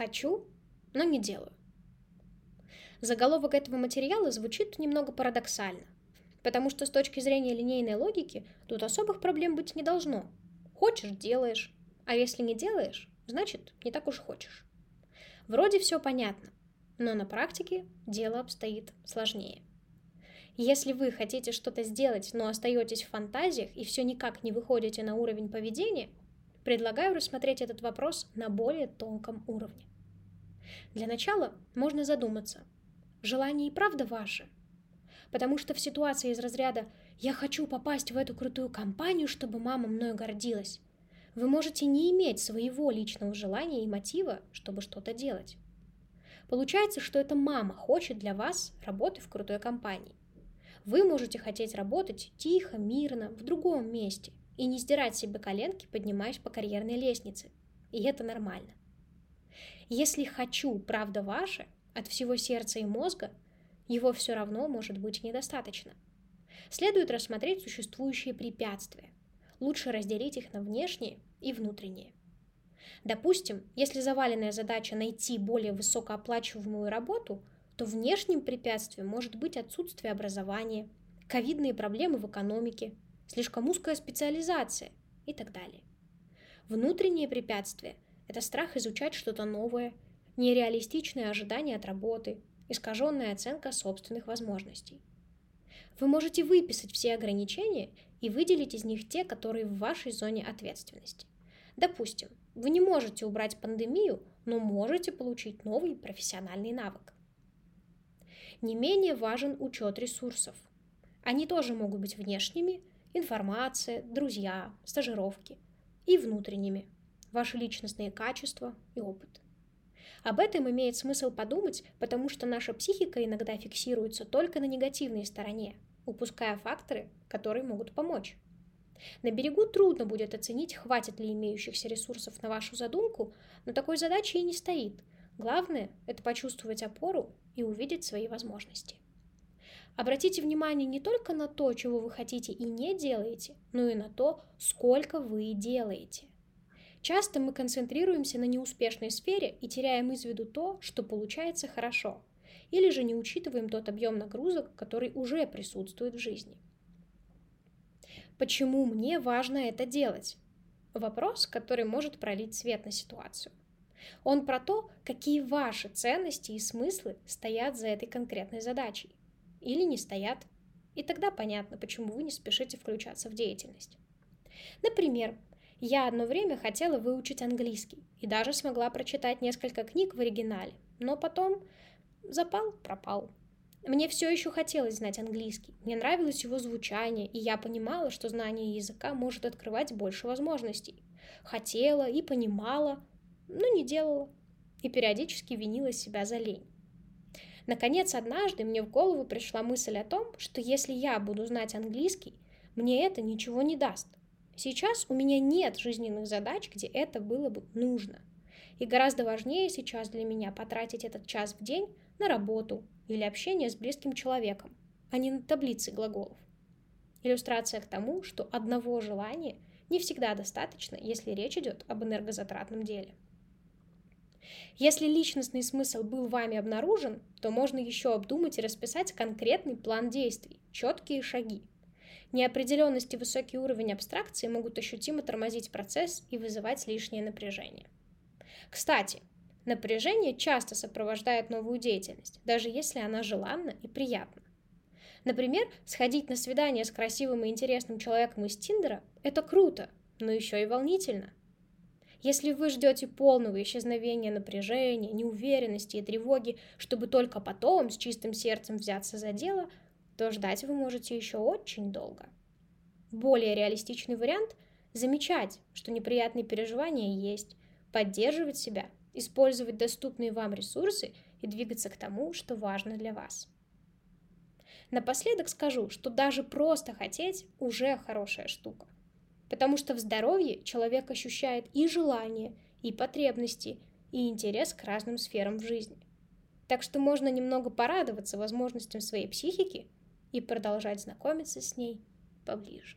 «хочу, но не делаю». Заголовок этого материала звучит немного парадоксально, потому что с точки зрения линейной логики тут особых проблем быть не должно. Хочешь – делаешь, а если не делаешь, значит, не так уж хочешь. Вроде все понятно, но на практике дело обстоит сложнее. Если вы хотите что-то сделать, но остаетесь в фантазиях и все никак не выходите на уровень поведения, предлагаю рассмотреть этот вопрос на более тонком уровне. Для начала можно задуматься, желание и правда ваше? Потому что в ситуации из разряда «я хочу попасть в эту крутую компанию, чтобы мама мною гордилась», вы можете не иметь своего личного желания и мотива, чтобы что-то делать. Получается, что это мама хочет для вас работы в крутой компании. Вы можете хотеть работать тихо, мирно, в другом месте и не сдирать себе коленки, поднимаясь по карьерной лестнице. И это нормально. Если «хочу» правда ваше, от всего сердца и мозга, его все равно может быть недостаточно. Следует рассмотреть существующие препятствия. Лучше разделить их на внешние и внутренние. Допустим, если заваленная задача найти более высокооплачиваемую работу, то внешним препятствием может быть отсутствие образования, ковидные проблемы в экономике, слишком узкая специализация и так далее. Внутренние препятствия – это страх изучать что-то новое, нереалистичные ожидания от работы, искаженная оценка собственных возможностей. Вы можете выписать все ограничения и выделить из них те, которые в вашей зоне ответственности. Допустим, вы не можете убрать пандемию, но можете получить новый профессиональный навык. Не менее важен учет ресурсов. Они тоже могут быть внешними, информация, друзья, стажировки, и внутренними, ваши личностные качества и опыт. Об этом имеет смысл подумать, потому что наша психика иногда фиксируется только на негативной стороне, упуская факторы, которые могут помочь. На берегу трудно будет оценить, хватит ли имеющихся ресурсов на вашу задумку, но такой задачи и не стоит. Главное – это почувствовать опору и увидеть свои возможности. Обратите внимание не только на то, чего вы хотите и не делаете, но и на то, сколько вы делаете. Часто мы концентрируемся на неуспешной сфере и теряем из виду то, что получается хорошо, или же не учитываем тот объем нагрузок, который уже присутствует в жизни. Почему мне важно это делать? Вопрос, который может пролить свет на ситуацию. Он про то, какие ваши ценности и смыслы стоят за этой конкретной задачей. Или не стоят. И тогда понятно, почему вы не спешите включаться в деятельность. Например, я одно время хотела выучить английский и даже смогла прочитать несколько книг в оригинале, но потом запал пропал. Мне все еще хотелось знать английский, мне нравилось его звучание, и я понимала, что знание языка может открывать больше возможностей. Хотела и понимала, но не делала, и периодически винила себя за лень. Наконец, однажды мне в голову пришла мысль о том, что если я буду знать английский, мне это ничего не даст. Сейчас у меня нет жизненных задач, где это было бы нужно. И гораздо важнее сейчас для меня потратить этот час в день на работу или общение с близким человеком, а не на таблицы глаголов. Иллюстрация к тому, что одного желания не всегда достаточно, если речь идет об энергозатратном деле. Если личностный смысл был вами обнаружен, то можно еще обдумать и расписать конкретный план действий, четкие шаги. Неопределенность и высокий уровень абстракции могут ощутимо тормозить процесс и вызывать лишнее напряжение. Кстати, напряжение часто сопровождает новую деятельность, даже если она желанна и приятна. Например, сходить на свидание с красивым и интересным человеком из Тиндера – это круто, но еще и волнительно. Если вы ждете полного исчезновения напряжения, неуверенности и тревоги, чтобы только потом с чистым сердцем взяться за дело, то ждать вы можете еще очень долго. Более реалистичный вариант – замечать, что неприятные переживания есть, поддерживать себя, использовать доступные вам ресурсы и двигаться к тому, что важно для вас. Напоследок скажу, что даже просто хотеть уже хорошая штука – Потому что в здоровье человек ощущает и желание, и потребности, и интерес к разным сферам в жизни. Так что можно немного порадоваться возможностям своей психики и продолжать знакомиться с ней поближе.